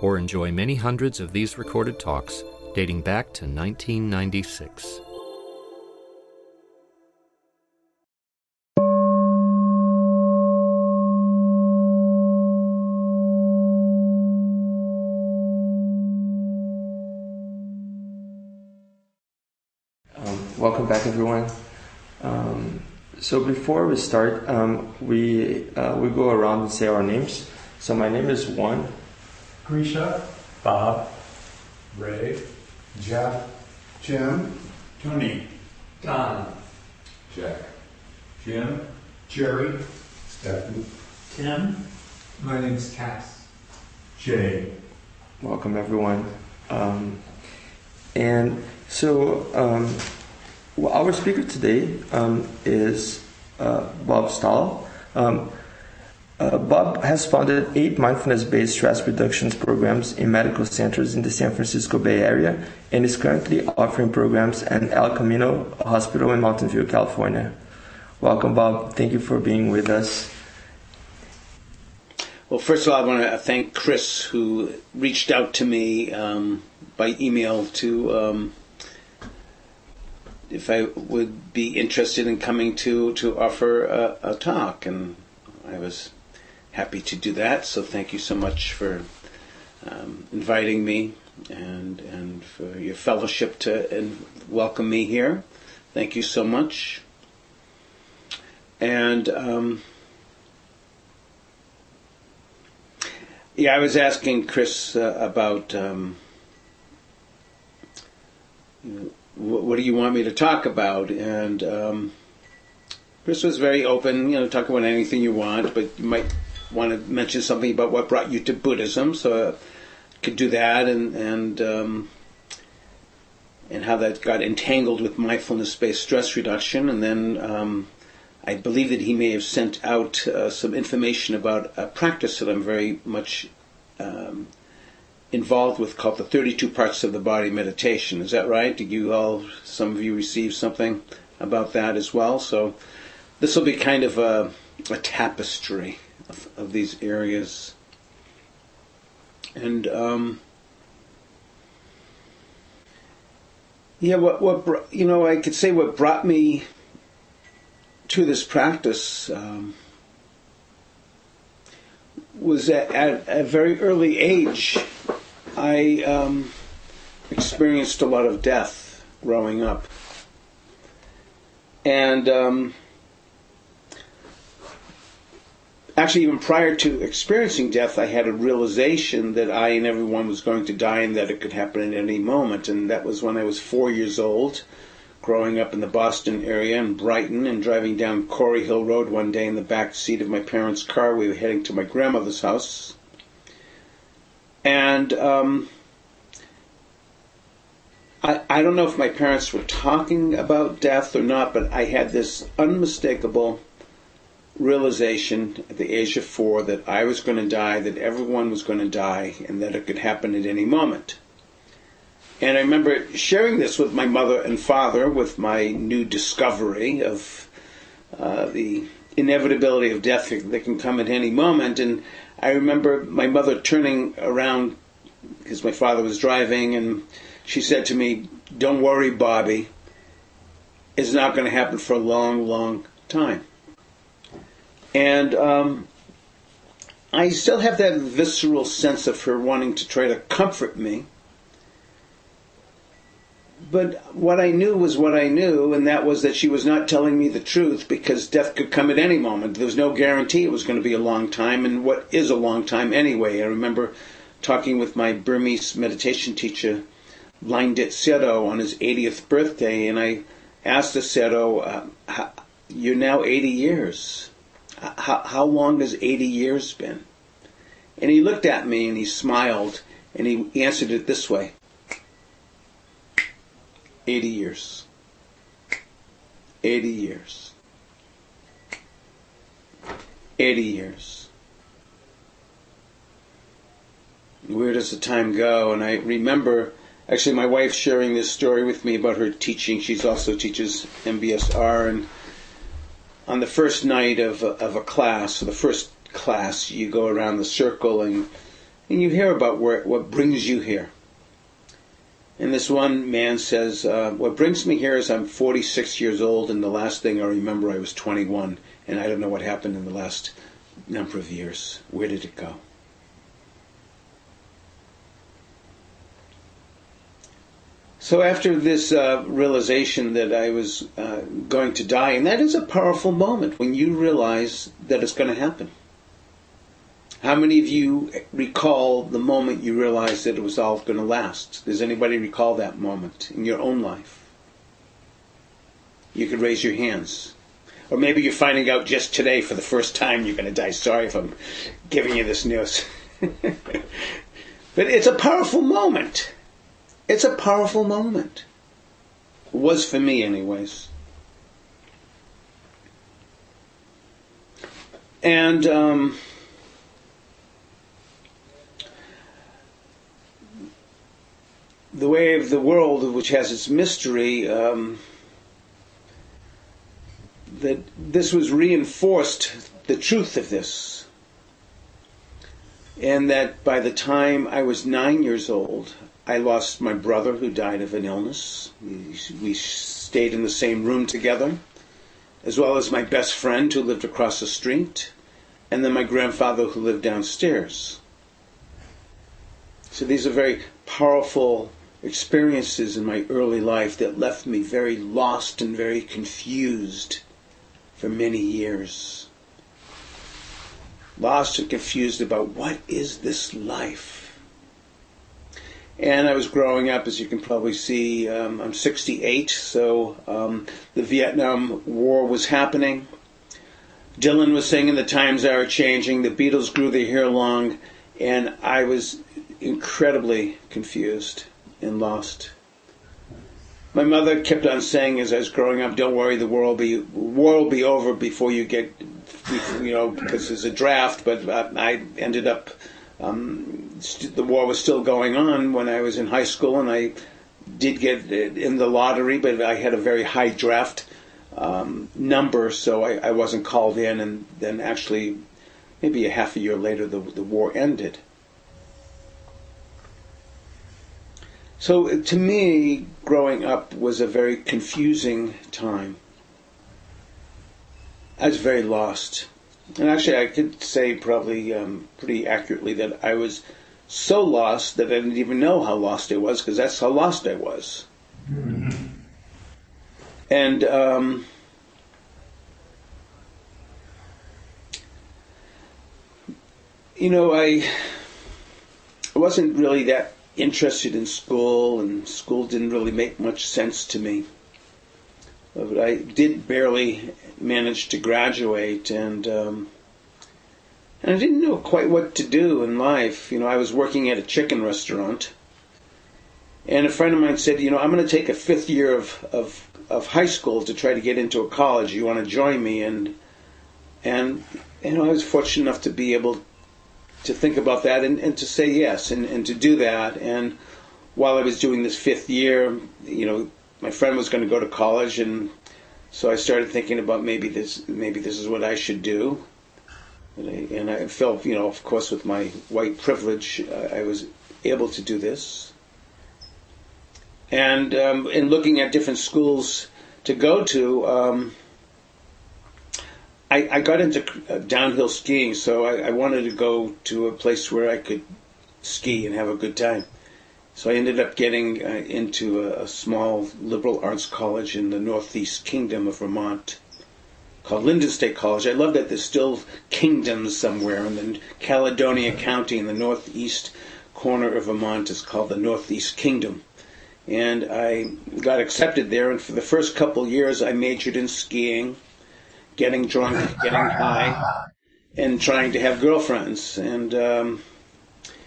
or enjoy many hundreds of these recorded talks dating back to 1996. Um, welcome back, everyone. Um, so before we start, um, we uh, we go around and say our names. So my name is Juan. Grisha, Bob, Ray, Jeff, Jim, Tony, Don, Jack, Jim, Jerry, Stephen, Tim, my name's Cass, Jay. Welcome, everyone. Um, and so um, well, our speaker today um, is uh, Bob Stahl. Um, uh, Bob has founded eight mindfulness based stress reduction programs in medical centers in the San Francisco Bay Area and is currently offering programs at El Camino Hospital in Mountain View, California. Welcome, Bob. Thank you for being with us. Well, first of all, I want to thank Chris, who reached out to me um, by email to um, if I would be interested in coming to to offer a, a talk, and I was happy to do that. So thank you so much for um, inviting me and and for your fellowship to and welcome me here. Thank you so much. And um, yeah, I was asking Chris uh, about um, what do you want me to talk about, and um, Chris was very open. You know, talk about anything you want, but you might want to mention something about what brought you to Buddhism, so I could do that, and and um, and how that got entangled with mindfulness-based stress reduction, and then um, I believe that he may have sent out uh, some information about a practice that I'm very much um, involved with called the 32 Parts of the Body Meditation. Is that right? Did you all, some of you, receive something about that as well? So this will be kind of a, a tapestry of, of these areas. And um, yeah, what what you know, I could say what brought me to this practice um, was at, at, a very early age. I um, experienced a lot of death growing up, and um, actually, even prior to experiencing death, I had a realization that I and everyone was going to die and that it could happen at any moment. And that was when I was four years old, growing up in the Boston area in Brighton and driving down Corey Hill Road one day in the back seat of my parents' car. We were heading to my grandmother's house. And um, I, I don't know if my parents were talking about death or not, but I had this unmistakable realization at the age of four that I was going to die, that everyone was going to die, and that it could happen at any moment. And I remember sharing this with my mother and father with my new discovery of uh, the inevitability of death that can come at any moment. And I remember my mother turning around because my father was driving, and she said to me, Don't worry, Bobby. It's not going to happen for a long, long time. And um, I still have that visceral sense of her wanting to try to comfort me. But what I knew was what I knew, and that was that she was not telling me the truth because death could come at any moment. There was no guarantee it was going to be a long time, and what is a long time anyway? I remember talking with my Burmese meditation teacher, Hlaing Tet Sayadaw, on his 80th birthday, and I asked the Sedo, uh, You're now 80 years how, how long has 80 years been? And he looked at me and he smiled and he answered it this way 80 years. 80 years. 80 years. Where does the time go? And I remember actually my wife sharing this story with me about her teaching. She's also teaches MBSR and on the first night of a, of a class, or the first class, you go around the circle and and you hear about where, what brings you here. And this one man says, uh, What brings me here is I'm 46 years old, and the last thing I remember, I was 21, and I don't know what happened in the last number of years. Where did it go? So after this uh, realization that I was uh, going to die, and that is a powerful moment when you realize that it's going to happen. How many of you recall the moment you realized that it was all going to last? Does anybody recall that moment in your own life? You could raise your hands. Or maybe you're finding out just today for the first time you're going to die. Sorry if I'm giving you this news. but it's a powerful moment. It's a powerful moment. It was for me, anyways. And um, the way of the world, which has its mystery, um, that this was reinforced the truth of this. And that by the time I was nine years old, I lost my brother who died of an illness. We stayed in the same room together, as well as my best friend who lived across the street, and then my grandfather who lived downstairs. So these are very powerful experiences in my early life that left me very lost and very confused for many years. Lost and confused about what is this life? And I was growing up, as you can probably see, um, I'm 68, so um, the Vietnam War was happening. Dylan was singing The Times Are Changing, the Beatles grew their hair long, and I was incredibly confused and lost. My mother kept on saying as I was growing up, "Don't worry, the war will be war will be over before you get, you know, because there's a draft." But I ended up, um, the war was still going on when I was in high school, and I did get in the lottery, but I had a very high draft um, number, so I, I wasn't called in. And then actually, maybe a half a year later, the the war ended. So to me, growing up was a very confusing time. I was very lost. And actually, I could say probably um, pretty accurately that I was so lost that I didn't even know how lost I was because that's how lost I was. Mm-hmm. And um, you know, I I wasn't really that interested in school, and school didn't really make much sense to me. But I did barely manage to graduate, and um, and I didn't know quite what to do in life. You know, I was working at a chicken restaurant, and a friend of mine said, you know, I'm going to take a fifth year of, of of high school to try to get into a college. You want to join me? And and you know, I was fortunate enough to be able to think about that and, and to say yes and, and to do that. And while I was doing this fifth year, you know, my friend was going to go to college, and so I started thinking about maybe this maybe this is what I should do. And I, and I felt, you know, of course, with my white privilege, uh, I was able to do this. And um, in looking at different schools to go to, um, I, I got into uh, downhill skiing, so I, I wanted to go to a place where I could ski and have a good time. So I ended up getting uh, into a, a, small liberal arts college in the northeast kingdom of Vermont called Lyndon State College. I love that there's still kingdoms somewhere, and then Caledonia County in the northeast corner of Vermont is called the Northeast Kingdom. And I got accepted there, and for the first couple years I majored in skiing getting drunk, getting high, and trying to have girlfriends. And um,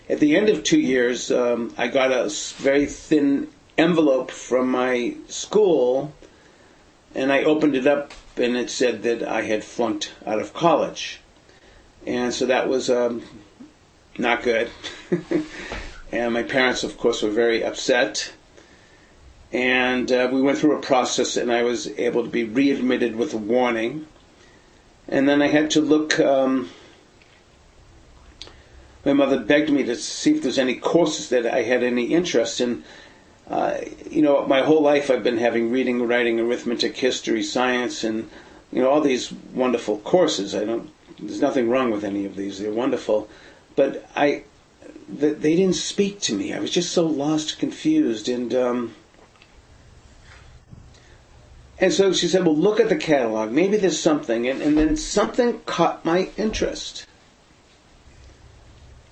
at the end of two years, um, I got a very thin envelope from my school, and I opened it up, and it said that I had flunked out of college, and so that was um, not good. and my parents, of course, were very upset. And uh, we went through a process, and I was able to be readmitted with a warning. And then I had to look. Um, my mother begged me to see if there's any courses that I had any interest in. Uh, you know, my whole life I've been having reading, writing, arithmetic, history, science, and you know all these wonderful courses. I don't. There's nothing wrong with any of these. They're wonderful, but I, they didn't speak to me. I was just so lost, confused, and um, and so she said, "Well, look at the catalog. Maybe there's something." And, and then something caught my interest.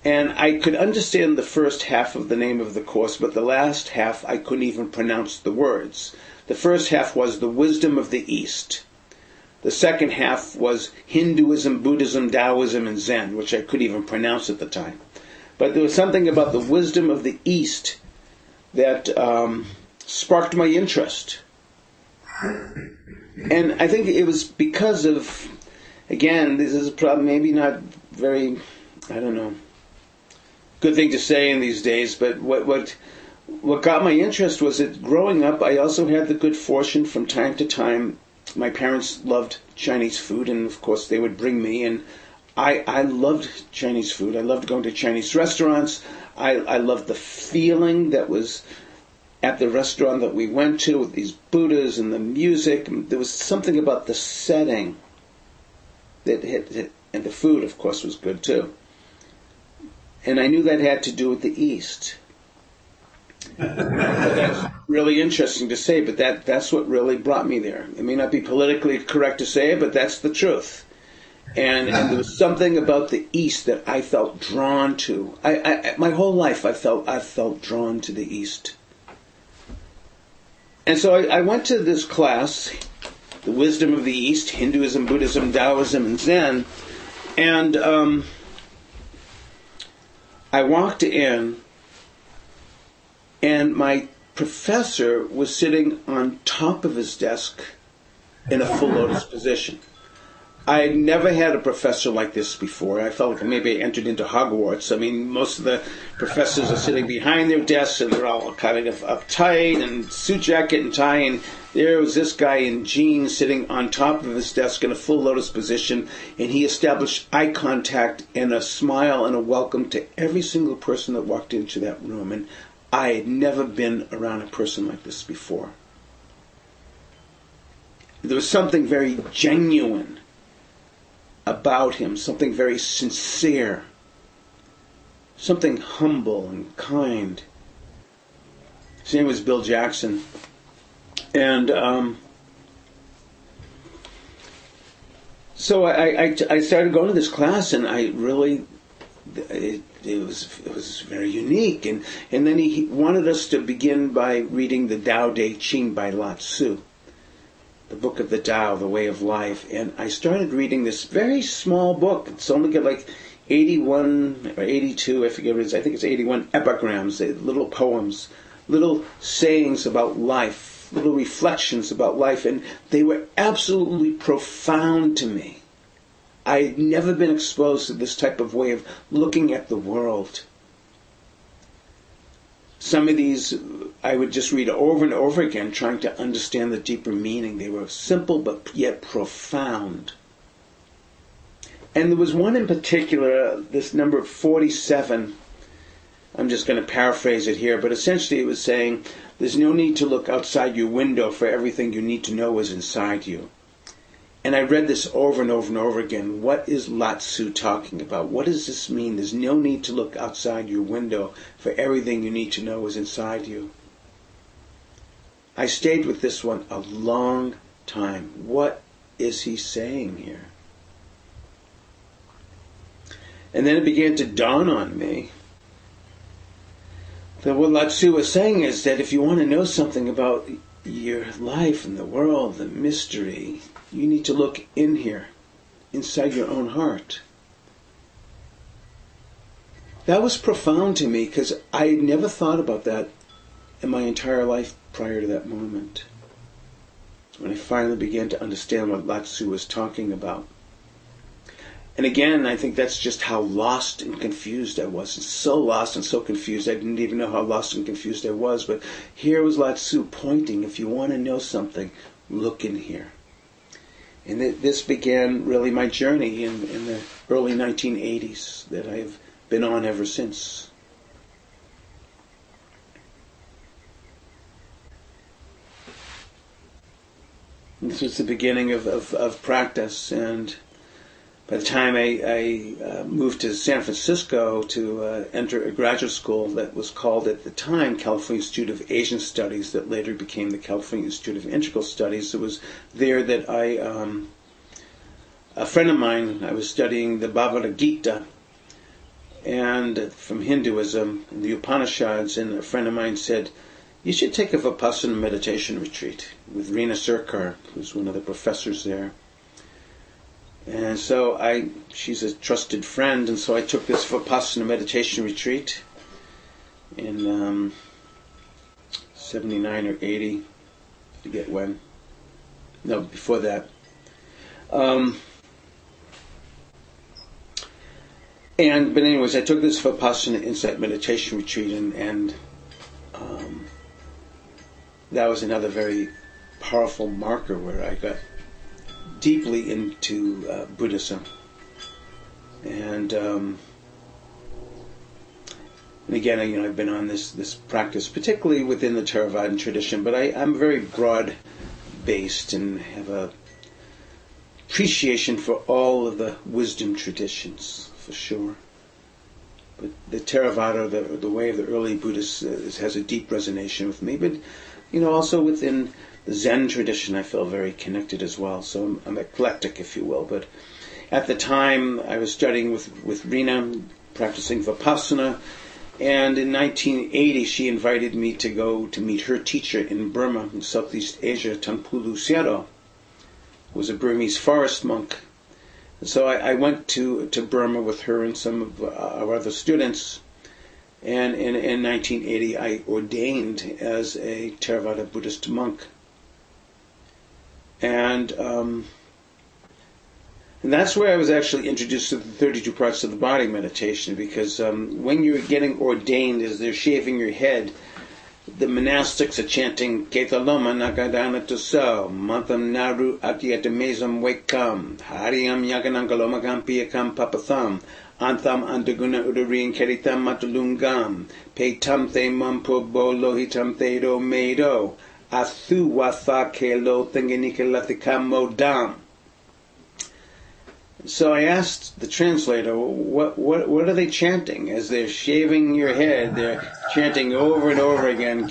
And I could understand the first half of the name of the course, but the last half I couldn't even pronounce the words. The first half was the wisdom of the East. The second half was Hinduism, Buddhism, Taoism, and Zen, which I couldn't even pronounce at the time. But there was something about the wisdom of the East that um, sparked my interest. And I think it was because of, again, this is problem, maybe not very, I don't know, good thing to say in these days, but what what what got my interest was that growing up, I also had the good fortune from time to time. My parents loved Chinese food, and of course, they would bring me, and I I loved Chinese food. I loved going to Chinese restaurants. I I loved the feeling that was at the restaurant that we went to with these Buddhas and the music. There was something about the setting that hit, and the food, of course, was good too. And I knew that had to do with the East. that's really interesting to say, but that, that's what really brought me there. It may not be politically correct to say it, but that's the truth. And, and there was something about the East that I felt drawn to. I, I, my whole life, I felt I felt drawn to the East. And so I, I went to this class, the wisdom of the East, Hinduism, Buddhism, Taoism, and Zen, and um, I walked in, and my professor was sitting on top of his desk in a full lotus position. I never had a professor like this before. I felt like maybe I entered into Hogwarts. I mean, most of the professors are sitting behind their desks and they're all kind of uptight and suit jacket and tie. And there was this guy in jeans sitting on top of his desk in a full lotus position, and he established eye contact and a smile and a welcome to every single person that walked into that room. And I had never been around a person like this before. There was something very genuine about him, something very sincere, something humble and kind. His name was Bill Jackson. And um, so I, I, I, started going to this class, and I really, it, it, was it was very unique. And and then he wanted us to begin by reading the Tao Te Ching by Lao Tzu the book of the Tao, the way of life, and I started reading this very small book. It's only got like 81 or 82, I forget what it is. I think it's 81 epigrams, uh, little poems, little sayings about life, little reflections about life, and they were absolutely profound to me. I had never been exposed to this type of way of looking at the world. Some of these I would just read over and over again, trying to understand the deeper meaning. They were simple but yet profound. And there was one in particular, this number 47. I'm just going to paraphrase it here, but essentially it was saying there's no need to look outside your window for everything you need to know is inside you. And I read this over and over and over again. What is Lao Tzu talking about? What does this mean? There's no need to look outside your window for everything you need to know is inside you. I stayed with this one a long time. What is he saying here? And then it began to dawn on me that what Lao Tzu was saying is that if you want to know something about your life and the world, the mystery, you need to look in here, inside your own heart. That was profound to me because I had never thought about that in my entire life prior to that moment. When I finally began to understand what Lao Tzu was talking about. And again, I think that's just how lost and confused I was. So lost and so confused, I didn't even know how lost and confused I was. But here was Lao Tzu pointing, if you want to know something, look in here. And this began really my journey in, in the early 1980s that I've been on ever since. This was the beginning of, of, of practice, and by the time I, I uh, moved to San Francisco to uh, enter a graduate school that was called at the time California Institute of Asian Studies, that later became the California Institute of Integral Studies, it was there that I, um, a friend of mine, I was studying the Bhagavad Gita and from Hinduism, the Upanishads, and a friend of mine said, you should take a Vipassana meditation retreat with Rina Sircar, who's one of the professors there. And so I, she's a trusted friend, and so I took this Vipassana meditation retreat in um, 79 or 80, I forget when. No, before that. Um, and but anyways, I took this Vipassana insight meditation retreat, and, and um, that was another very powerful marker where I got deeply into uh, Buddhism. And, um, and again, you know, I've been on this, this practice, particularly within the Theravadan tradition, but I, I'm very broad based and have a appreciation for all of the wisdom traditions, for sure. But the Theravada, the, the way of the early Buddhists, uh, has a deep resonance with me. But, you know, also within the Zen tradition, I feel very connected as well. So I'm, I'm, eclectic, if you will. But at the time, I was studying with, with Rina, practicing Vipassana. And in 1980, she invited me to go to meet her teacher in Burma, in Southeast Asia, Taungpulu Sayadaw, who was a Burmese forest monk. And so I, I, went to, to Burma with her and some of uh, our other students. And in, in 1980, I ordained as a Theravada Buddhist monk and um, and that's where I was actually introduced to the 32 parts of the body meditation because um, when you're getting ordained, as they're shaving your head, the monastics are chanting Ketaloma Nakadana Tuso, Mantham Naru Atyatamezam Wakam, Hariam Yaganangalomagam Piyakam Papatham, Antham Andaguna Udarin Keritam Matulungam, Petam The Mampo Bolohitam Thedo Medo, Athu watha kelo dam. So I asked the translator, what, what, what are they chanting? As they're shaving your head, they're chanting over and over again,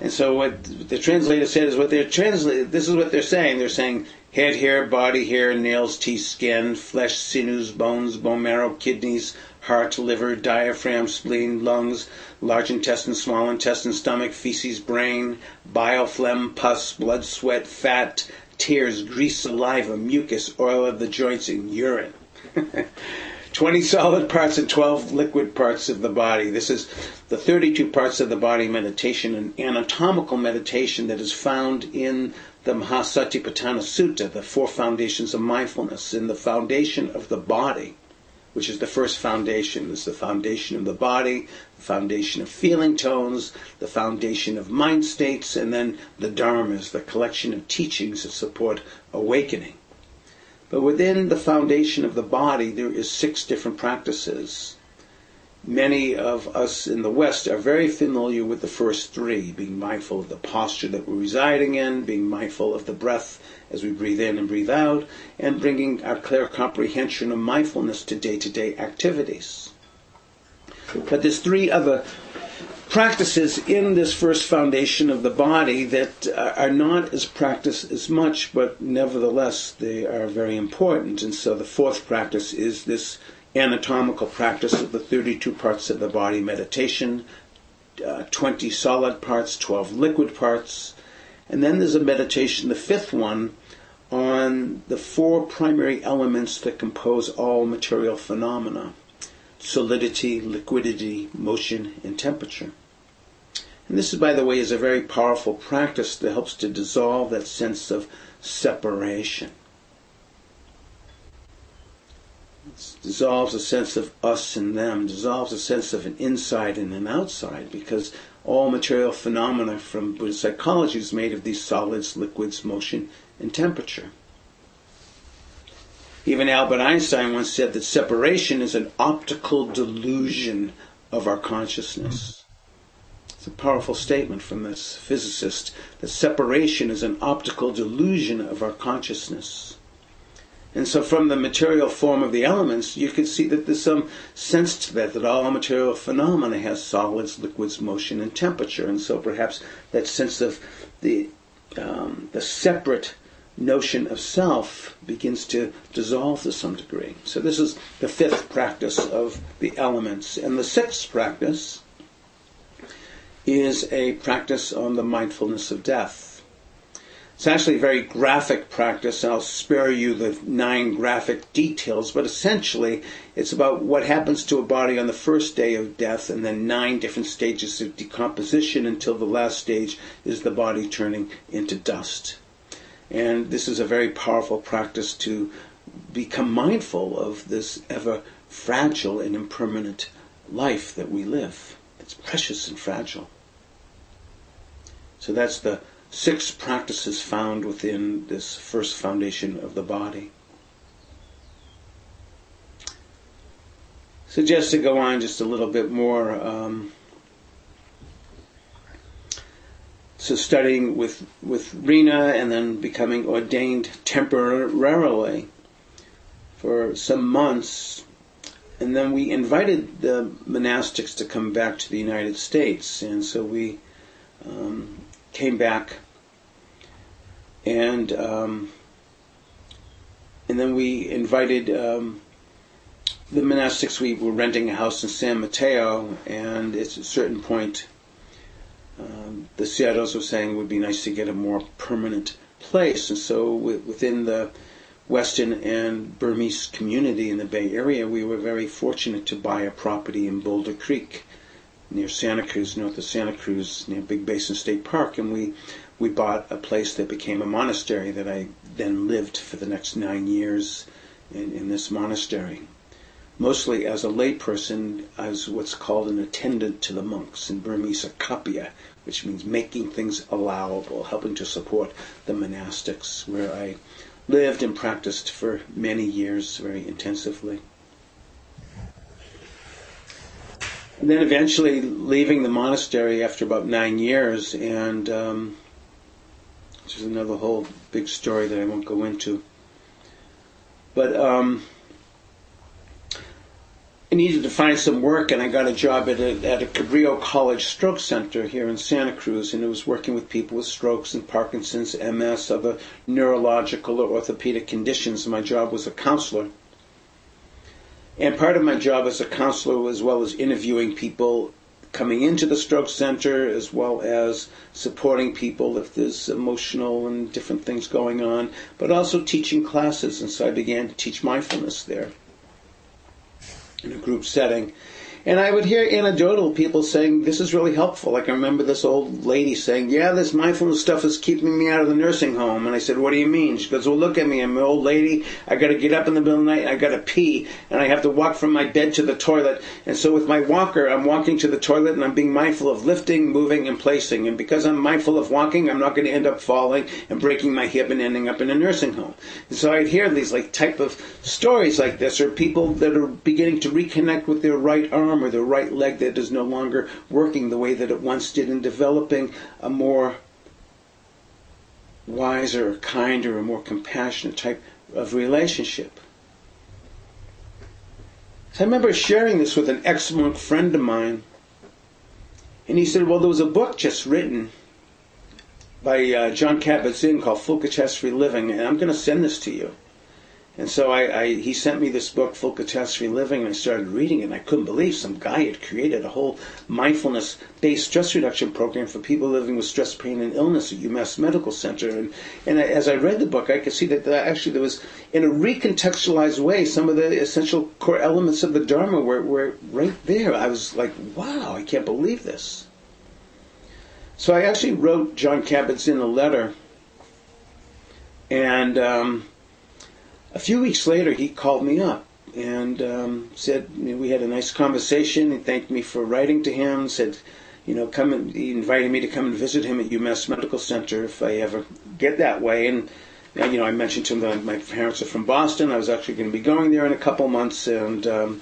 and so what the translator said is what they're translating, this is what they're saying. They're saying head hair, body hair, nails, teeth, skin, flesh, sinews, bones, bone marrow, kidneys, heart, liver, diaphragm, spleen, lungs, large intestine, small intestine, stomach, feces, brain, bile, phlegm, pus, blood, sweat, fat, tears, grease, saliva, mucus, oil of the joints, and urine. 20 solid parts and 12 liquid parts of the body. This is the 32 parts of the body meditation, an anatomical meditation that is found in the Mahasatipatthana Sutta, the four foundations of mindfulness, in the foundation of the body which is the first foundation. It's the foundation of the body, the foundation of feeling tones, the foundation of mind states, and then the dharmas, the collection of teachings that support awakening. But within the foundation of the body, there is six different practices many of us in the West are very familiar with the first three being mindful of the posture that we're residing in, being mindful of the breath as we breathe in and breathe out, and bringing our clear comprehension of mindfulness to day to day activities. But there's three other practices in this first foundation of the body that are not as practiced as much, but nevertheless they are very important. And so the fourth practice is this anatomical practice of the 32 parts of the body meditation, uh, 20 solid parts, 12 liquid parts. And then there's a meditation, the fifth one, on the four primary elements that compose all material phenomena. solidity, liquidity, motion, and temperature. And this, by the way, is a very powerful practice that helps to dissolve that sense of separation. It dissolves a sense of us and them, dissolves a sense of an inside and an outside, because all material phenomena from Buddhist psychology is made of these solids, liquids, motion, and temperature. Even Albert Einstein once said that separation is an optical delusion of our consciousness. It's a powerful statement from this physicist that separation is an optical delusion of our consciousness. And so, from the material form of the elements, you can see that there's some sense to that, that all material phenomena has solids, liquids, motion, and temperature. And so, perhaps that sense of the, um, the separate notion of self begins to dissolve to some degree. So, this is the fifth practice of the elements. And the sixth practice is a practice on the mindfulness of death. It's actually a very graphic practice, and I'll spare you the nine graphic details, but essentially it's about what happens to a body on the first day of death and then nine different stages of decomposition until the last stage is the body turning into dust. And this is a very powerful practice to become mindful of this ever fragile and impermanent life that we live. It's precious and fragile. So that's the six practices found within this first foundation of the body. Just to go on just a little bit more, um, so studying with with Rina and then becoming ordained temporarily for some months, and then we invited the monastics to come back to the United States, and so we um, came back, and um, and then we invited um, the monastics. We were renting a house in San Mateo, and at a certain point, um, the Sayadaws were saying it would be nice to get a more permanent place, and so within the Western and Burmese community in the Bay Area, we were very fortunate to buy a property in Boulder Creek near Santa Cruz, north of Santa Cruz, near Big Basin State Park, and we we bought a place that became a monastery that I then lived for the next nine years in, in this monastery. Mostly as a layperson, as what's called an attendant to the monks in Burmese, a kappiya, which means making things allowable, helping to support the monastics, where I lived and practiced for many years very intensively. And then eventually leaving the monastery after about nine years, and um, which is another whole big story that I won't go into. But um, I needed to find some work, and I got a job at a, at a Cabrillo College Stroke Center here in Santa Cruz, and it was working with people with strokes and Parkinson's, MS, other neurological or orthopedic conditions. My job was a counselor. And part of my job as a counselor, as well as interviewing people coming into the stroke center, as well as supporting people if there's emotional and different things going on, but also teaching classes. And so I began to teach mindfulness there in a group setting. And I would hear anecdotal people saying, this is really helpful. Like I remember this old lady saying, yeah, this mindfulness stuff is keeping me out of the nursing home. And I said, what do you mean? She goes, well, look at me. I'm an old lady. I got to get up in the middle of the night. I got to pee. And I have to walk from my bed to the toilet. And so with my walker, I'm walking to the toilet and I'm being mindful of lifting, moving, and placing. And because I'm mindful of walking, I'm not going to end up falling and breaking my hip and ending up in a nursing home. And so I'd hear these like type of stories like this or people that are beginning to reconnect with their right arm arm or the right leg that is no longer working the way that it once did in developing a more wiser, kinder, a more compassionate type of relationship. So I remember sharing this with an ex monk friend of mine, and he said, Well, there was a book just written by uh, Jon Kabat-Zinn called Full Catastrophe Living, and I'm going to send this to you. And so I, I, he sent me this book, Full Catastrophe Living, and I started reading it. And I couldn't believe some guy had created a whole mindfulness-based stress reduction program for people living with stress, pain, and illness at UMass Medical Center. And, and I, as I read the book, I could see that the, actually there was, in a recontextualized way, some of the essential core elements of the Dharma were, were right there. I was like, wow, I can't believe this. So I actually wrote Jon Kabat-Zinn a letter, and um, a few weeks later, he called me up and um, said you know, we had a nice conversation. He thanked me for writing to him. Said, you know, come and he invited me to come and visit him at UMass Medical Center if I ever get that way. And you know, I mentioned to him that my parents are from Boston. I was actually going to be going there in a couple months, and um,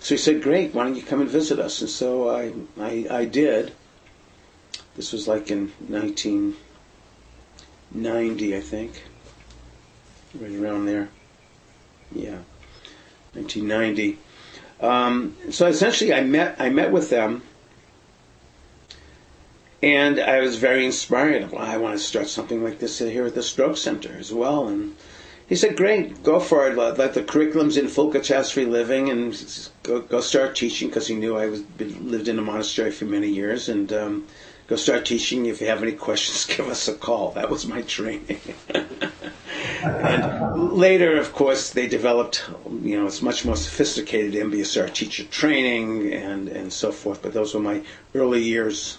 so he said, "Great, why don't you come and visit us?" And so I, I, I did. This was like in 1990, I think, right around there. Yeah, 1990. Um, so essentially, I met I met with them, and I was very inspired. Well, I want to start something like this here at the Stroke Center as well. And he said, "Great, go for it. Let, let the curriculum's in full catastrophe living, and go, go start teaching." Because he knew I was lived in a monastery for many years, and um, go start teaching. If you have any questions, give us a call. That was my training. and later, of course, they developed, you know, it's much more sophisticated MBSR teacher training and, and so forth. But those were my early years.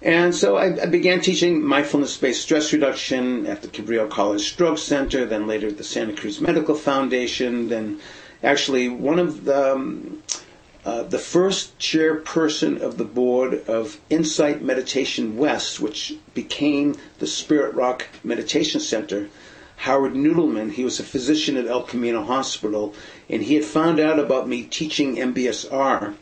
And so I, I began teaching mindfulness-based stress reduction at the Cabrillo College Stroke Center, then later at the Santa Cruz Medical Foundation, then actually one of the um, uh, the first chairperson of the board of Insight Meditation West, which became the Spirit Rock Meditation Center. Howard Noodleman, he was a physician at El Camino Hospital, and he had found out about me teaching MBSR.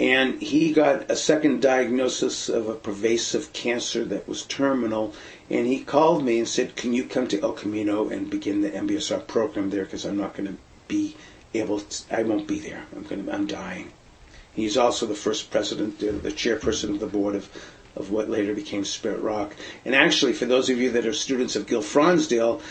And he got a second diagnosis of a pervasive cancer that was terminal. And he called me and said, Can you come to El Camino and begin the MBSR program there? Because I'm not going to be able to, I won't be there. I'm going to, I'm dying. He's also the first president, the chairperson of the board of, of what later became Spirit Rock. And actually, for those of you that are students of Gil Fronsdal,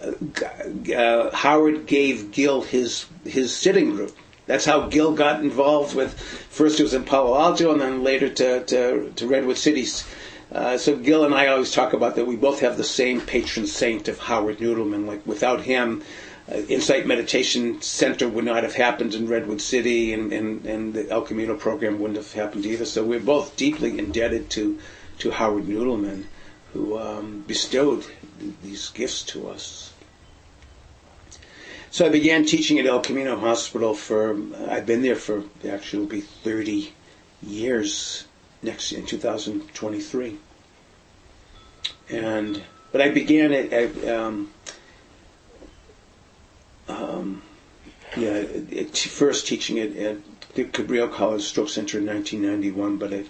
uh, uh, Howard gave Gil his his sitting group. That's how Gil got involved with. First, it was in Palo Alto, and then later to to, to Redwood Cities. Uh, so Gil and I always talk about that. We both have the same patron saint of Howard Noodleman. Like without him, Insight Meditation Center would not have happened in Redwood City, and, and, and the El Camino program wouldn't have happened either. So we're both deeply indebted to, to Howard Noodleman, who um, bestowed these gifts to us. So I began teaching at El Camino Hospital for, I've been there for actually will be 30 years next in 2023. And, but I began at, um, um, yeah, it, first teaching it at the Cabrillo College Stroke Center in 1991, but it,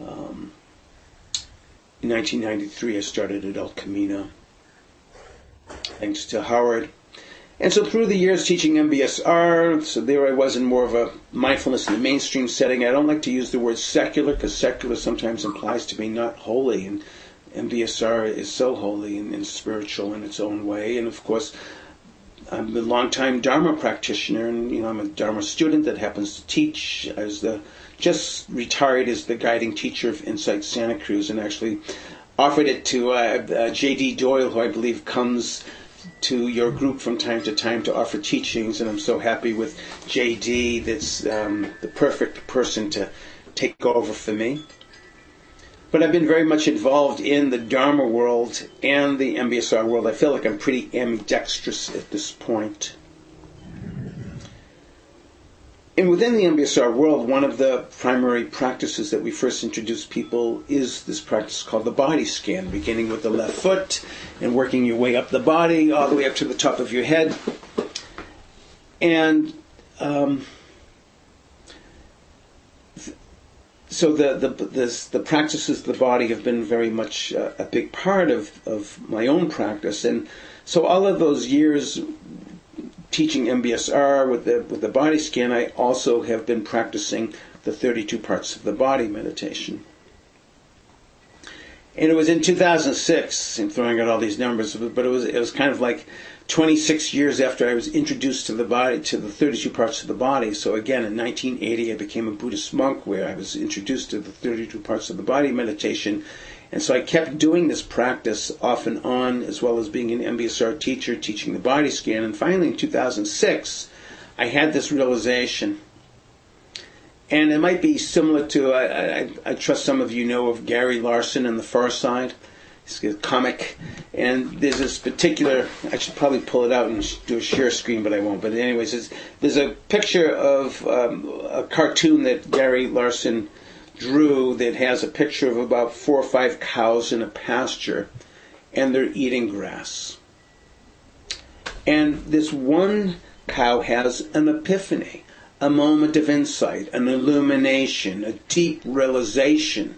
um, in 1993 I started at El Camino, thanks to Howard. And so through the years teaching MBSR, so there I was in more of a mindfulness in the mainstream setting. I don't like to use the word secular because secular sometimes implies to be not holy, and MBSR is so holy and, and spiritual in its own way. And of course, I'm a long-time Dharma practitioner, and you know I'm a Dharma student that happens to teach. as the just retired as the guiding teacher of Insight Santa Cruz, and actually offered it to uh, uh, J.D. Doyle, who I believe comes to your group from time to time to offer teachings, and I'm so happy with J.D. That's um, the perfect person to take over for me. But I've been very much involved in the Dharma world and the MBSR world. I feel like I'm pretty ambidextrous at this point. And within the MBSR world, one of the primary practices that we first introduce people is this practice called the body scan, beginning with the left foot and working your way up the body, all the way up to the top of your head. And um, so the, the, the, the, practices of the body have been very much a, a big part of, of my own practice. And so all of those years teaching MBSR with the, with the body scan, I also have been practicing the 32 parts of the body meditation. And it was in 2006. I'm throwing out all these numbers, but it was it was kind of like 26 years after I was introduced to the body, to the 32 parts of the body. So again, in 1980, I became a Buddhist monk, where I was introduced to the 32 parts of the body meditation. And so I kept doing this practice off and on, as well as being an MBSR teacher, teaching the body scan. And finally, in 2006, I had this realization and it might be similar to I, I, I, trust some of you know of Gary Larson and The Far Side. He's a comic, and there's this particular. I should probably pull it out and do a share screen, but I won't. But anyways, there's a picture of um, a cartoon that Gary Larson drew that has a picture of about four or five cows in a pasture, and they're eating grass. And this one cow has an epiphany a moment of insight, an illumination, a deep realization.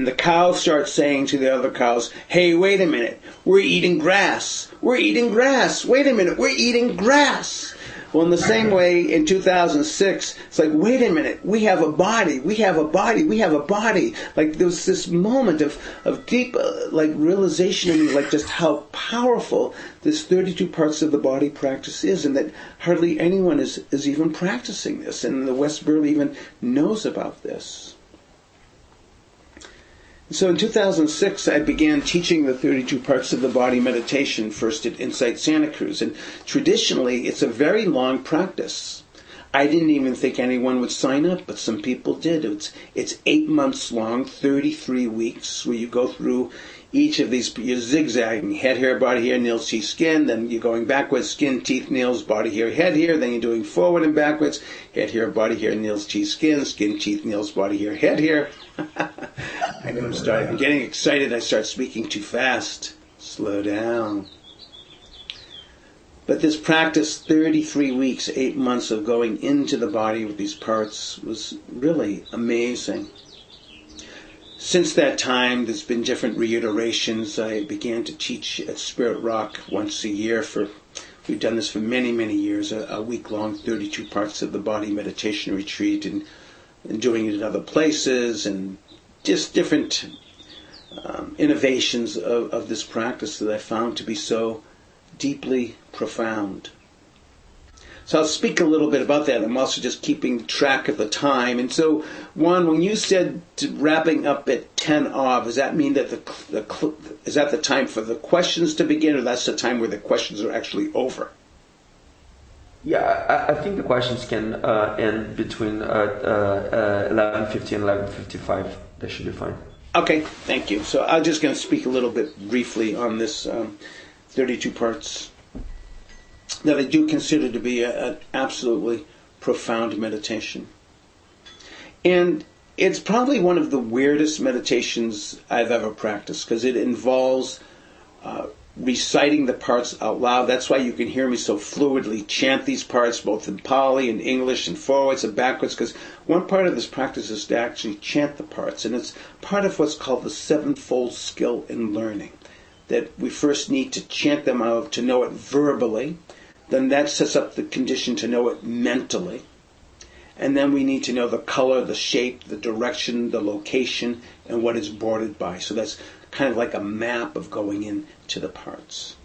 And the cow starts saying to the other cows, Hey, wait a minute, we're eating grass. We're eating grass. Wait a minute, we're eating grass. Well, in the same way, in 2006, it's like, wait a minute, we have a body, we have a body, we have a body. Like there was this moment of, of deep, uh, like realization in like just how powerful this 32 parts of the body practice is, and that hardly anyone is, is even practicing this, and the West barely even knows about this. So in 2006, I began teaching the 32 parts of the body meditation first at Insight Santa Cruz. And traditionally, it's a very long practice. I didn't even think anyone would sign up, but some people did. It's, it's eight months long, 33 weeks, where you go through each of these, you're zigzagging, head, hair, body, hair, nails, teeth, skin, then you're going backwards, skin, teeth, nails, body, hair, head, hair, then you're doing forward and backwards, head, hair, body, hair, nails, teeth, skin, skin, teeth, nails, body, hair, head, hair. I I'm starting. I'm getting excited. I start speaking too fast. Slow down. But this practice, 33 weeks, eight months of going into the body with these parts, was really amazing. Since that time, there's been different reiterations. I began to teach at Spirit Rock once a year for, we've done this for many, many years, a, a week long 32 parts of the body meditation retreat and, and doing it in other places and just different um, innovations of, of this practice that I found to be so deeply profound. So I'll speak a little bit about that. I'm also just keeping track of the time. And so, Juan, when you said wrapping up at 10 of, does that mean that the, the is that the time for the questions to begin, or that's the time where the questions are actually over? Yeah, I, I think the questions can uh, end between uh, uh, 11.50 and 11.55. That should be fine. Okay, thank you. So I'm just going to speak a little bit briefly on this um, 32 parts that I do consider to be an absolutely profound meditation. And it's probably one of the weirdest meditations I've ever practiced because it involves uh, reciting the parts out loud. That's why you can hear me so fluidly chant these parts, both in Pali and English and forwards and backwards, because one part of this practice is to actually chant the parts, and it's part of what's called the sevenfold skill in learning. That we first need to chant them out to know it verbally, then that sets up the condition to know it mentally. And then we need to know the color, the shape, the direction, the location, and what it's bordered by. So that's kind of like a map of going into the parts.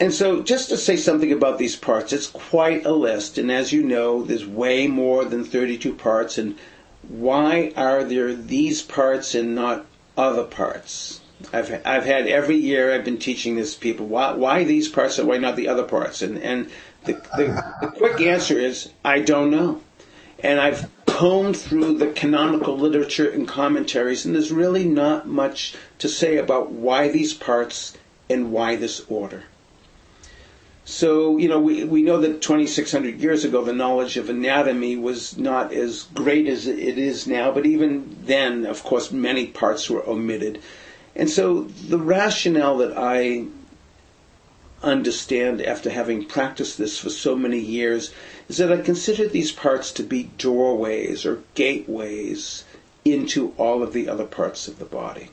And so, just to say something about these parts, it's quite a list. And as you know, there's way more than 32 parts. And why are there these parts and not other parts? I've, I've had every year I've been teaching this people why, why these parts and why not the other parts. And, and the, the, the quick answer is I don't know. And I've combed through the canonical literature and commentaries, and there's really not much to say about why these parts and why this order. So, you know, we, we know that 2,600 years ago the knowledge of anatomy was not as great as it is now, but even then, of course, many parts were omitted. And so the rationale that I understand after having practiced this for so many years is that I consider these parts to be doorways or gateways into all of the other parts of the body.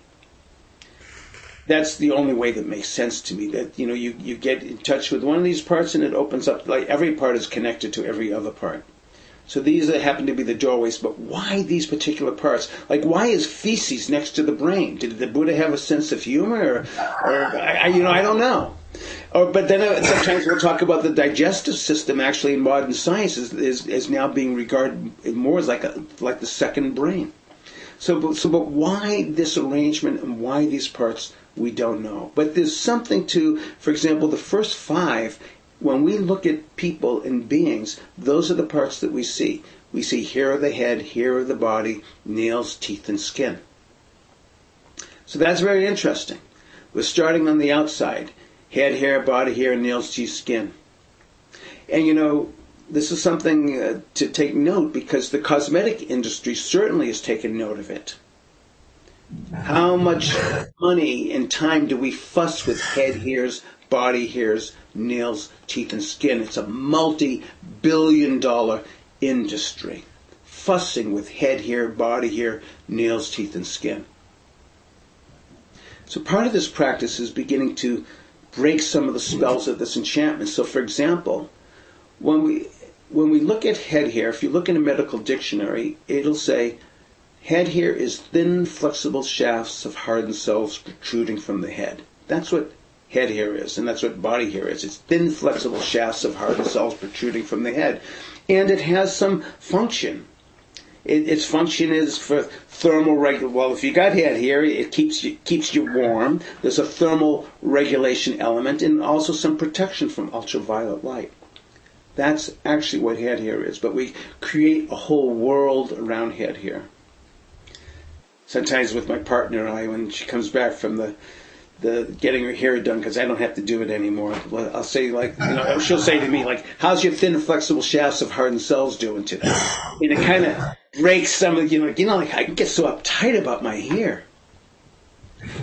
That's the only way that makes sense to me. That you know, you, you get in touch with one of these parts and it opens up like every part is connected to every other part. So these happen to be the doorways, but why these particular parts? Like, why is feces next to the brain? Did the Buddha have a sense of humor, or, or I- you know, I don't know. Or, but then uh, sometimes we'll talk about the digestive system. Actually, in modern science, is, is, is now being regarded more as like a, like the second brain. So, but, so, but why this arrangement and why these parts? We don't know. But there's something to, for example, the first five. When we look at people and beings, those are the parts that we see. We see here are the head, here are the body, nails, teeth, and skin. So that's very interesting. We're starting on the outside head, hair, body, hair, nails, teeth, skin. And you know, this is something uh, to take note because the cosmetic industry certainly has taken note of it. How much money and time do we fuss with head hairs, body hairs, nails, teeth, and skin? It's a multi billion dollar industry. Fussing with head hair, body hair, nails, teeth, and skin. So part of this practice is beginning to break some of the spells of this enchantment. So, for example, when we when we look at head hair, if you look in a medical dictionary, it'll say head hair is thin, flexible shafts of hardened cells protruding from the head. That's what head hair is, and that's what body hair is. It's thin, flexible shafts of hardened cells protruding from the head, and it has some function. It, its function is for thermal regu- Well, if you got head hair, it keeps you keeps you warm. There's a thermal regulation element, and also some protection from ultraviolet light. That's actually what head hair is. But we create a whole world around head hair. Sometimes with my partner and I, when she comes back from the the getting her hair done because I don't have to do it anymore. I'll say like, you know, she'll say to me like, "How's your thin, flexible shafts of hardened cells doing today?" And it kind of breaks some of you know, you know, like I can get so uptight about my hair.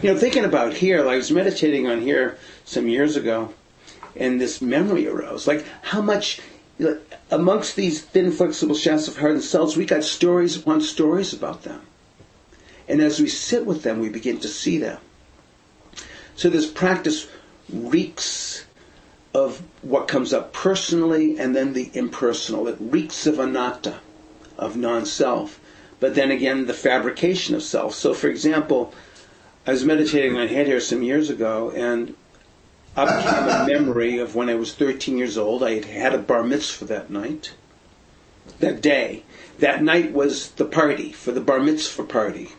You know, thinking about hair, like I was meditating on hair some years ago, and this memory arose. Like how much. Amongst these thin, flexible shafts of hardened cells, we got stories upon stories about them. And as we sit with them, we begin to see them. So this practice reeks of what comes up personally and then the impersonal. It reeks of anatta, of non self. But then again, the fabrication of self. So, for example, I was meditating on head hair some years ago, and up came a memory of when I was 13 years old. I had had a bar mitzvah that night, that day. That night was the party for the bar mitzvah party,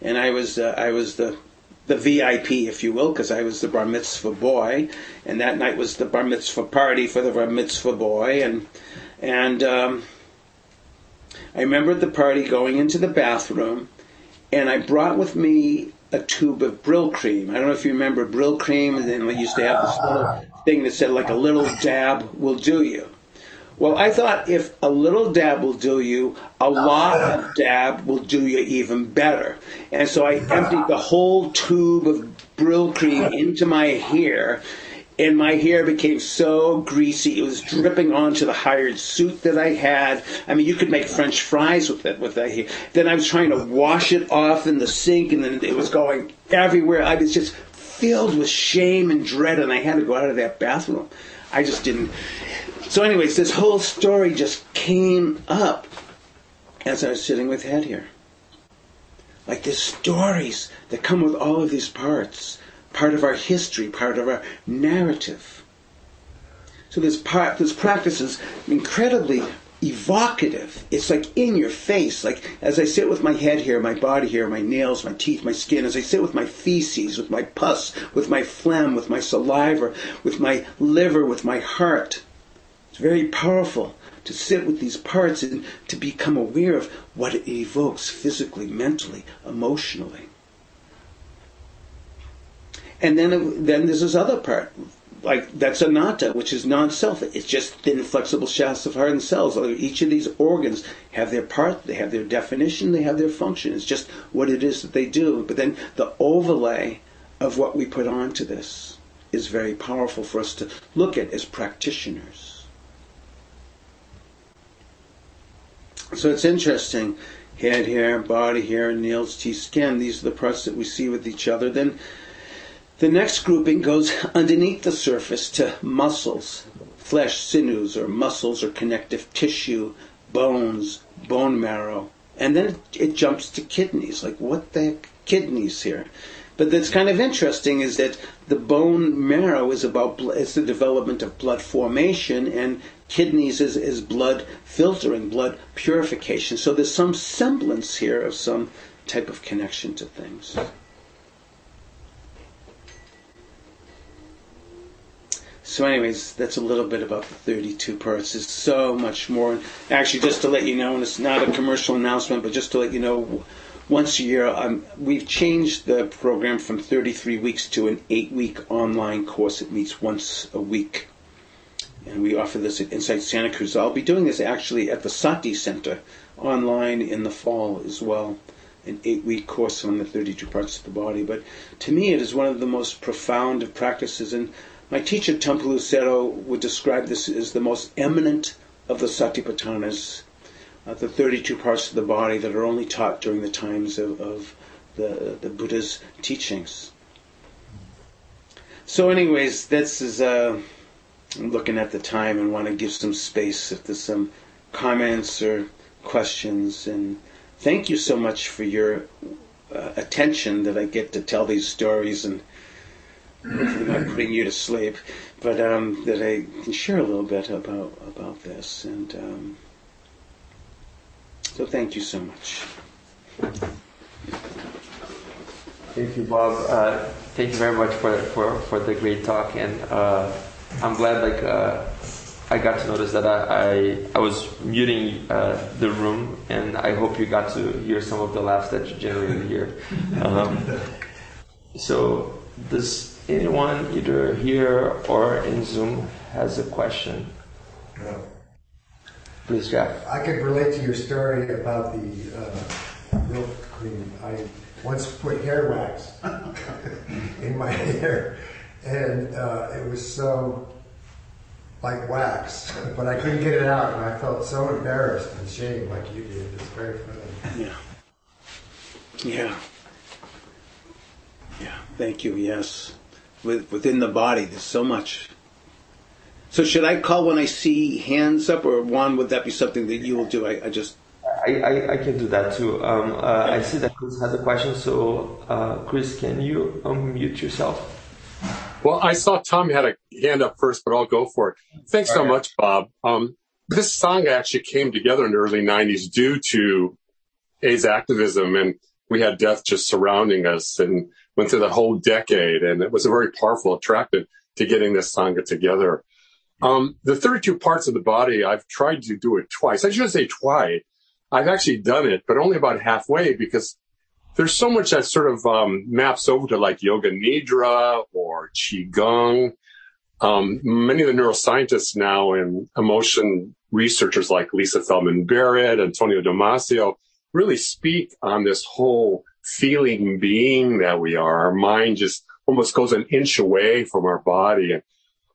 and I was uh, I was the the VIP, if you will, because I was the bar mitzvah boy, and that night was the bar mitzvah party for the bar mitzvah boy, and and um, I remember at the party going into the bathroom, and I brought with me a tube of Brylcreem. I don't know if you remember Brylcreem, and then we used to have this little thing that said like a little dab will do you. Well, I thought if a little dab will do you, a lot of dab will do you even better. And so I emptied the whole tube of Brylcreem into my hair, and my hair became so greasy it was dripping onto the hired suit that I had. I mean, you could make French fries with it with that hair. Then I was trying to wash it off in the sink, and then it was going everywhere. I was just filled with shame and dread, and I had to go out of that bathroom. I just didn't. So, anyways, this whole story just came up as I was sitting with head here. Like there's stories that come with all of these parts, part of our history, part of our narrative. So this part, this practice is incredibly evocative. It's like in your face. Like as I sit with my head here, my body here, my nails, my teeth, my skin, as I sit with my feces, with my pus, with my phlegm, with my saliva, with my liver, with my heart. It's very powerful to sit with these parts and to become aware of what it evokes physically, mentally, emotionally. And then, then there's this other part, like that's anatta, which is non-self. It's just thin, flexible shafts of hardened cells. Each of these organs have their part, they have their definition, they have their function. It's just what it is that they do. But then the overlay of what we put onto this is very powerful for us to look at as practitioners. So it's interesting. Head hair, body hair, nails, teeth, skin. These are the parts that we see with each other. Then the next grouping goes underneath the surface to muscles, flesh, sinews, or muscles or connective tissue, bones, bone marrow, and then it, jumps to kidneys. Like, what the heck, kidneys here? But that's kind of interesting is that the bone marrow is about it's the development of blood formation, and kidneys is, is blood filtering, blood purification. So there's some semblance here of some type of connection to things. So, anyways, that's a little bit about the 32 parts. There's so much more. Actually, just to let you know, and it's not a commercial announcement, but just to let you know, once a year, um, we've changed the program from 33 weeks to an eight week online course. It meets once a week. And we offer this at Insight Santa Cruz. I'll be doing this actually at the Sati Center online in the fall as well. An eight week course on the 32 parts of the body. But to me, it is one of the most profound of practices. And my teacher, Taungpulu Sayadaw, would describe this as the most eminent of the Satipatthanas, uh, the 32 parts of the body that are only taught during the times of, of the, the Buddha's teachings. So, anyways, this is. Uh, I'm looking at the time and want to give some space if there's some comments or questions. And thank you so much for your uh, attention that I get to tell these stories and hopefully not putting you to sleep, but um, that I can share a little bit about about this. And um, so, thank you so much. Thank you, Bob. Uh, thank you very much for, for, for the great talk, and uh, I'm glad like uh, I got to notice that I I, I was muting uh, the room, and I hope you got to hear some of the laughs that you generated here. Um, so, does anyone either here or in Zoom has a question? No. Please, Jeff. I could relate to your story about the uh, milk cream. I once put hair wax in my hair, and uh, it was so like wax, but I couldn't get it out, and I felt so embarrassed and ashamed, like you did. It's very funny. Yeah. Yeah. Yeah. Thank you. Yes. With, within the body, there's so much. So should I call when I see hands up, or Juan? Would that be something that you will do? I, I just. I, I, I can do that too. Um, uh, I see that Chris has a question, so uh, Chris, can you unmute yourself? Well, I saw Tom had a hand up first, but I'll go for it. Thanks so much, Bob. Um, this sangha actually came together in the early 90s due to AIDS activism, and we had death just surrounding us and went through the whole decade, and it was a very powerful attractive to getting this sangha together. Um, the 32 parts of the body, I've tried to do it twice. I shouldn't say twice. I've actually done it, but only about halfway because there's so much that sort of um, maps over to like yoga nidra or qigong. Um, many of the neuroscientists now and emotion researchers like Lisa Feldman Barrett, Antonio Damasio really speak on this whole feeling being that we are. Our mind just almost goes an inch away from our body. And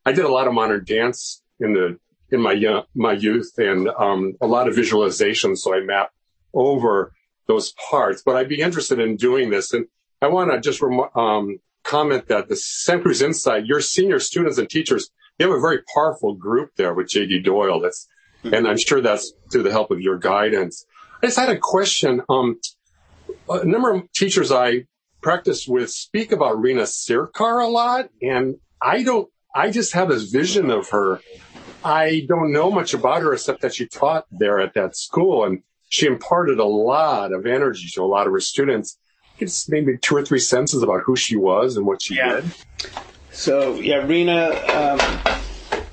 I did a lot of modern dance in the in my young, my youth and um, a lot of visualization. So I map over those parts. But I'd be interested in doing this, and I want to just rem- um, comment that the Santa Cruz Insight, your senior students and teachers, you have a very powerful group there with JD Doyle. That's, and I'm sure that's through the help of your guidance. I just had a question. Um, a number of teachers I practice with speak about Rina Sircar a lot, and I don't. I just have this vision of her. I don't know much about her except that she taught there at that school, and she imparted a lot of energy to a lot of her students. I just maybe two or three sentences about who she was and what she Yeah. did. So yeah, Rina um,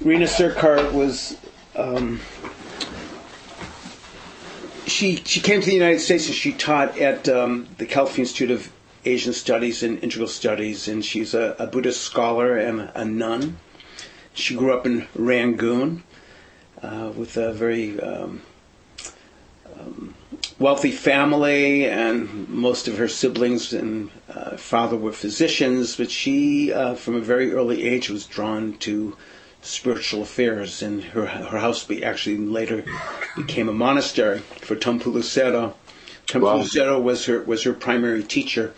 Rina Sircar was um, she she came to the United States and she taught at um, the California Institute of Asian Studies and Integral Studies, and she's a, a Buddhist scholar and a nun. She grew up in Rangoon uh, with a very um, um, wealthy family, and most of her siblings and uh, father were physicians. But she, uh, from a very early age, was drawn to spiritual affairs, and her her house be actually later became a monastery for Taungpulu Sayadaw. Taungpulu Wow. Sayadaw was her was her primary teacher.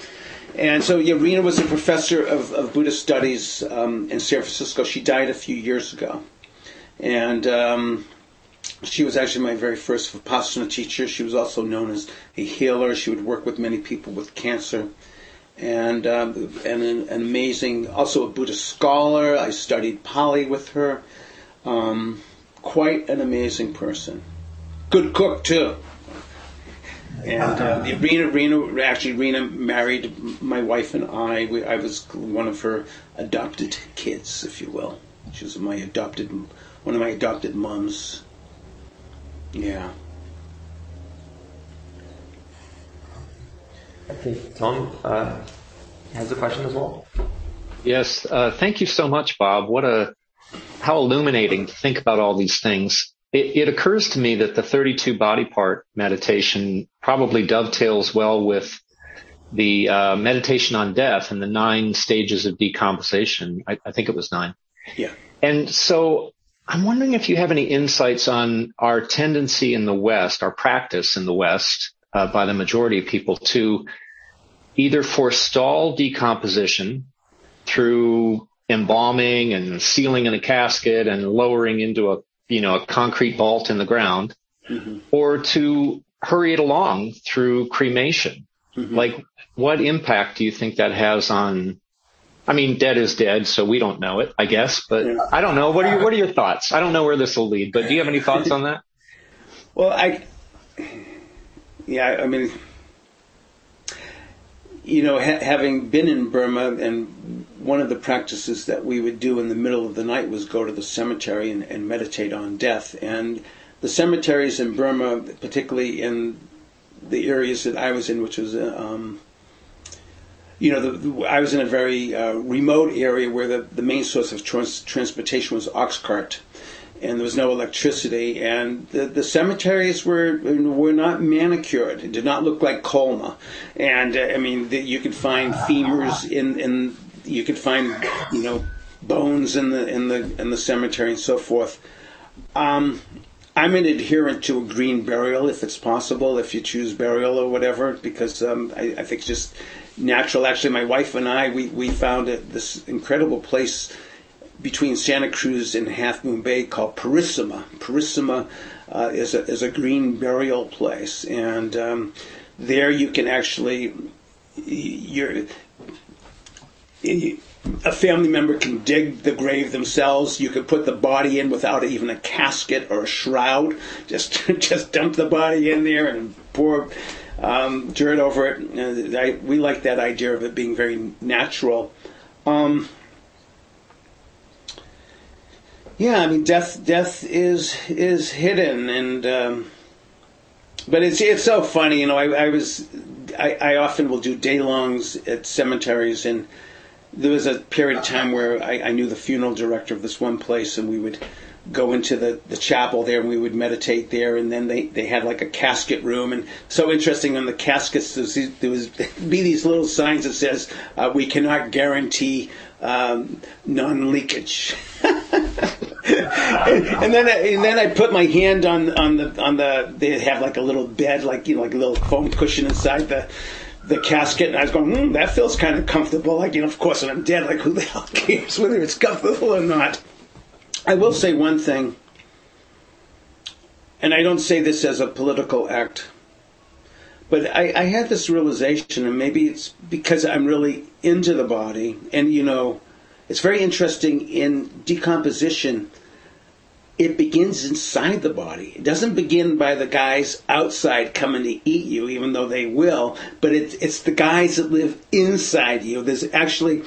And so, yeah, Rina was a professor of, of Buddhist studies um, in San Francisco. She died a few years ago. And um, she was actually my very first Vipassana teacher. She was also known as a healer. She would work with many people with cancer. And, um, and an, an, amazing, also a Buddhist scholar. I studied Pali with her. Um, quite an amazing person. Good cook, too. And uh, Rina, Rina, actually, Rina married my wife and I. We, I was one of her adopted kids, if you will. She was my adopted, one of my adopted moms. Yeah. I think Tom uh, has a question as well. Yes, uh, thank you so much, Bob. What a how illuminating to think about all these things. It, it occurs to me that the 32 body part meditation probably dovetails well with the uh, meditation on death and the nine stages of decomposition. I, I think it was nine. Yeah. And so I'm wondering if you have any insights on our tendency in the West, our practice in the West, uh, by the majority of people to either forestall decomposition through embalming and sealing in a casket and lowering into a, you know, a concrete vault in the ground, mm-hmm. or to hurry it along through cremation. Mm-hmm. Like, what impact do you think that has on I mean, dead is dead, so we don't know it, I guess. But yeah. I don't know. What are your What are your thoughts? I don't know where this will lead, but do you have any thoughts on that? Well, I, yeah, I mean, you know, ha- having been in Burma, and one of the practices that we would do in the middle of the night was go to the cemetery and, and meditate on death. And the cemeteries in Burma, particularly in the areas that I was in, which was um, you know, the, I was in a very uh, remote area where the, the main source of trans- transportation was ox cart, and there was no electricity, and the, the cemeteries were were not manicured. It did not look like Colma, and uh, I mean, the, you could find femurs in in you could find you know bones in the in the in the cemetery and so forth. Um, I'm an adherent to a green burial if it's possible, if you choose burial or whatever, because um, I, I think just natural. Actually, my wife and I, we, we found this incredible place between Santa Cruz and Half Moon Bay called Parissima. Parissima uh, is, a, is a green burial place, and um, there you can actually, you're, a family member can dig the grave themselves. You can put the body in without even a casket or a shroud. Just just dump the body in there and pour um, dirt over it. I, we like that idea of it being very natural. Um, yeah, I mean, death death is is hidden, and um, but it's it's so funny, you know. I, I was I, I often will do day longs at cemeteries, and there was a period of time where I, I knew the funeral director of this one place, and we would go into the, the chapel there and we would meditate there and then they, they had like a casket room and so interesting on the caskets there was be these little signs that says uh, we cannot guarantee um, non-leakage and, and, then I, and then I put my hand on on the on the they have like a little bed like you know like a little foam cushion inside the the casket, and I was going, hmm, that feels kind of comfortable. Like, you know, of course, when I'm dead, like, who the hell cares whether it's comfortable or not? I will say one thing, and I don't say this as a political act, but I, I had this realization, and maybe it's because I'm really into the body, and you know, it's very interesting in decomposition. It begins inside the body. It doesn't begin by the guys outside coming to eat you, even though they will, but it's, it's the guys that live inside you. There's actually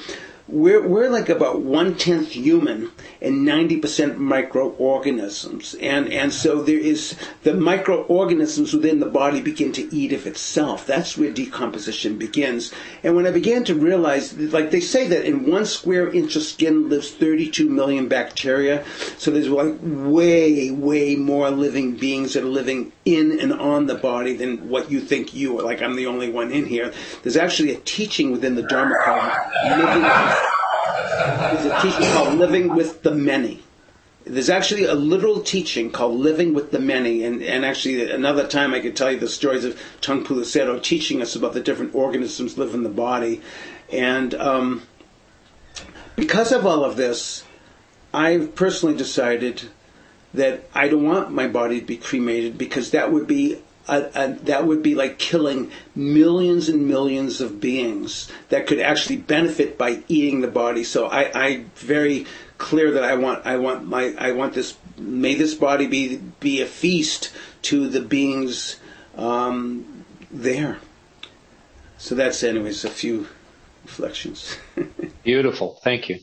we're, we're like about one tenth human and 90% microorganisms. And, and so there is the microorganisms within the body begin to eat of itself. That's where decomposition begins. And when I began to realize, like they say that in one square inch of skin lives 32 million bacteria. So there's like way, way more living beings that are living in and on the body than what you think you are. Like I'm the only one in here. There's actually a teaching within the Dharma called living there's a teaching called Living with the Many. There's actually a literal teaching called Living with the Many, and, and actually another time I could tell you the stories of Taungpulu Sayadaw teaching us about the different organisms live in the body. And um, because of all of this, I've personally decided that I don't want my body to be cremated because that would be a, a, that would be like killing millions and millions of beings that could actually benefit by eating the body. So I, I very clear that I want I want my I want this may this body be be a feast to the beings um, there. So that's anyways a few reflections. Beautiful. Thank you.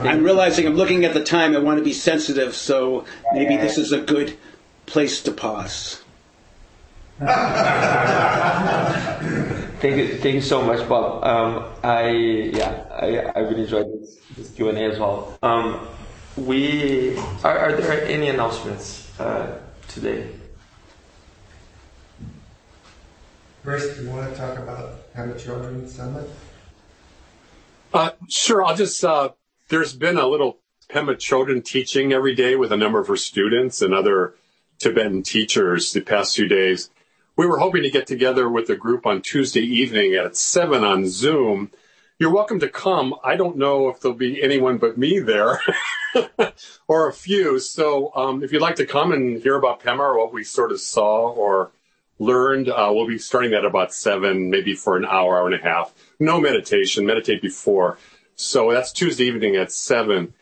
I'm realizing I'm looking at the time. I want to be sensitive, so maybe this is a good place to pause. Thank you, thank you so much, Bob. Um, I yeah, I, I really enjoyed this, this Q and A as well. Um, we are, are there any announcements uh, today? First, do you want to talk about Pema Chodron's Summit? Uh, sure. I'll just, uh, there's been a little Pema Chodron teaching every day with a number of her students and other Tibetan teachers the past few days. We were hoping to get together with a group on Tuesday evening at 7 on Zoom. You're welcome to come. I don't know if there'll be anyone but me there or a few. So um, if you'd like to come and hear about Pema or what we sort of saw or learned, uh, we'll be starting at about 7, maybe for an hour, hour and a half. No meditation, meditate before. So that's Tuesday evening at 7.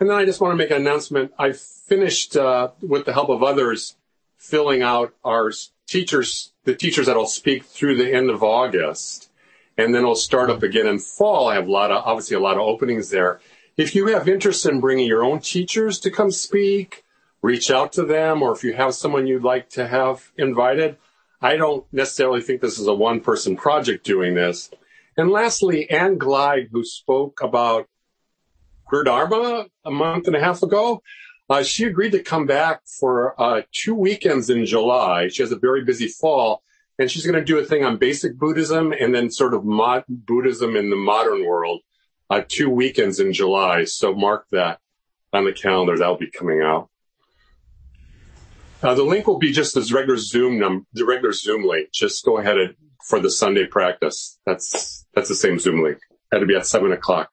And then I just want to make an announcement. I finished, uh, with the help of others, filling out our teachers, the teachers that'll speak through the end of August. And then it'll start up again in fall. I have a lot of, obviously a lot of openings there. If you have interest in bringing your own teachers to come speak, reach out to them, or if you have someone you'd like to have invited, I don't necessarily think this is a one person project doing this. And lastly, Anne Glide, who spoke about her Dharma a month and a half ago, uh, she agreed to come back for uh, two weekends in July. She has a very busy fall, and she's going to do a thing on basic Buddhism and then sort of mod- Buddhism in the modern world. Uh, two weekends in July, so mark that on the calendar. That'll be coming out. Uh, the link will be just as regular Zoom num- the regular Zoom link. Just go ahead and for the Sunday practice. That's that's the same Zoom link. That'll be at seven o'clock.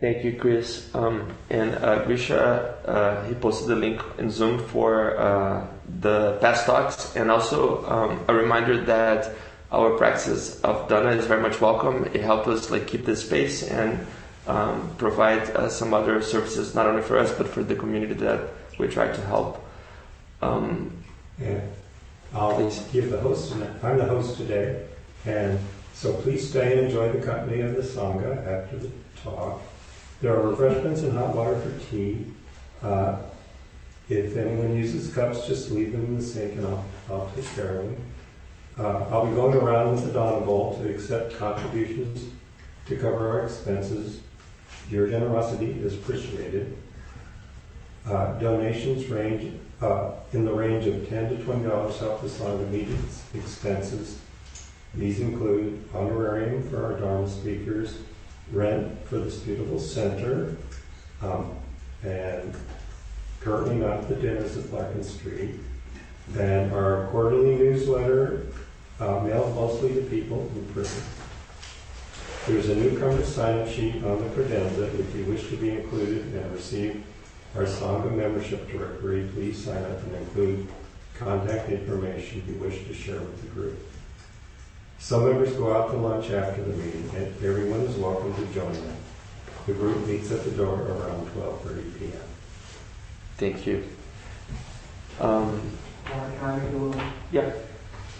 Thank you, Chris. Um, and uh, Grisha, uh, he posted the link in Zoom for uh, the past talks, and also um, a reminder that our practice of Dana is very much welcome. It helps us like keep this space and um, provide uh, some other services, not only for us but for the community that we try to help. Um, yeah. I'll Please. give the host, I'm the host today, and so please stay and enjoy the company of the Sangha after the talk. There are refreshments and hot water for tea. Uh, if anyone uses cups, just leave them in the sink and I'll, I'll take care of them. Uh, I'll be going around with the Dana Bowl to accept contributions to cover our expenses. Your generosity is appreciated. Uh, donations range uh, in the range of 10 to 20 dollars help the Sangha meet its expenses. These include honorarium for our Dharma speakers, rent for this beautiful center, um, and currently not the dinners at Larkin Street, and our quarterly newsletter uh, mailed mostly to people in prison. There's a newcomer sign-up sheet on the credenza if you wish to be included and receive our Sangha membership directory. Please sign up and include contact information you wish to share with the group. Some members go out to lunch after the meeting, and everyone is welcome to join them. The group meets at the door around 12:30 p.m. thank you. Um, I make a little? yeah.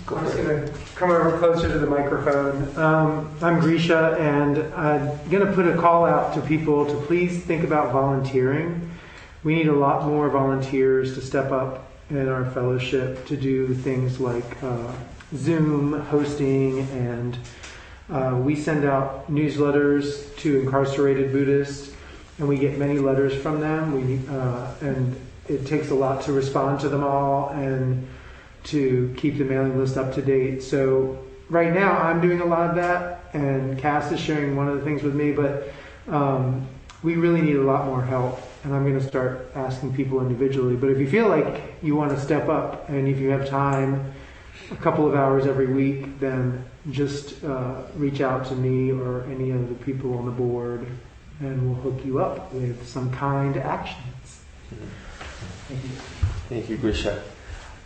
Go I'm just going to come over closer to the microphone. Um, I'm Grisha, and I'm going to put a call out to people to please think about volunteering. We need a lot more volunteers to step up in our fellowship to do things like uh, Zoom hosting, and uh, we send out newsletters to incarcerated Buddhists, and we get many letters from them. We uh, and it takes a lot to respond to them all and to keep the mailing list up to date. So right now I'm doing a lot of that, and Cass is sharing one of the things with me, but um, we really need a lot more help. And I'm going to start asking people individually. But if you feel like you want to step up, and if you have time, a couple of hours every week, then just uh, reach out to me or any of the people on the board. and we'll hook you up with some kind actions. Thank you. Thank you, Grisha.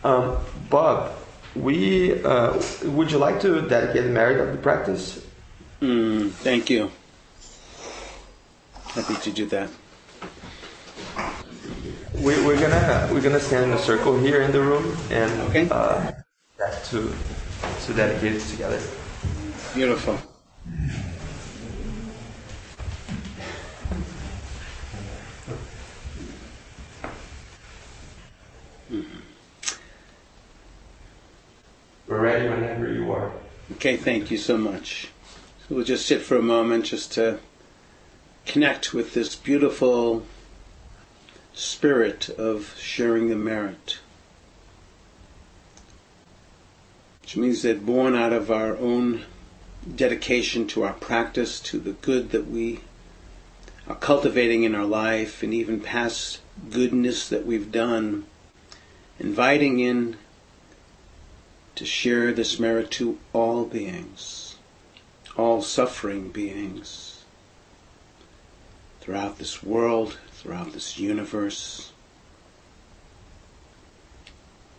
Um, Bob, we uh, would you like to dedicate the merit of the practice? Mm, thank you. Happy to do that. We, we're gonna we're gonna stand in a circle here in the room and Okay. uh, to to dedicate it together. Beautiful. We're ready whenever you are. Okay, thank you so much. So we'll just sit for a moment just to connect with this beautiful spirit of sharing the merit. Which means that born out of our own dedication to our practice, to the good that we are cultivating in our life, and even past goodness that we've done, inviting in to share this merit to all beings, all suffering beings, throughout this world, throughout this universe.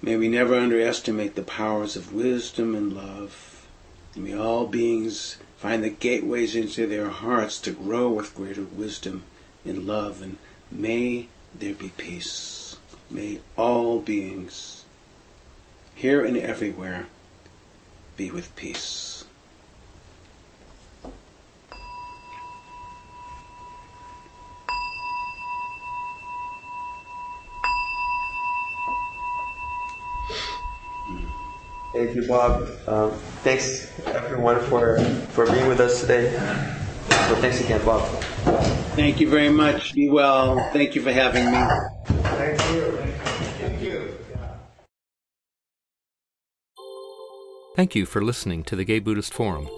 May we never underestimate the powers of wisdom and love. May all beings find the gateways into their hearts to grow with greater wisdom and love. And may there be peace. May all beings here and everywhere, be with peace. Thank you, Bob. Um, thanks everyone for for being with us today. So thanks again, Bob. Thank you very much. Be well. Thank you for having me. Thank you. Thank you Thank you for listening to the Gay Buddhist Forum.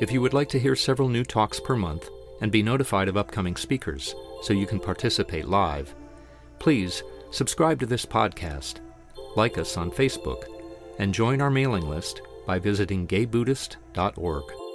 If you would like to hear several new talks per month and be notified of upcoming speakers so you can participate live, please subscribe to this podcast, like us on Facebook, and join our mailing list by visiting gaybuddhist.org.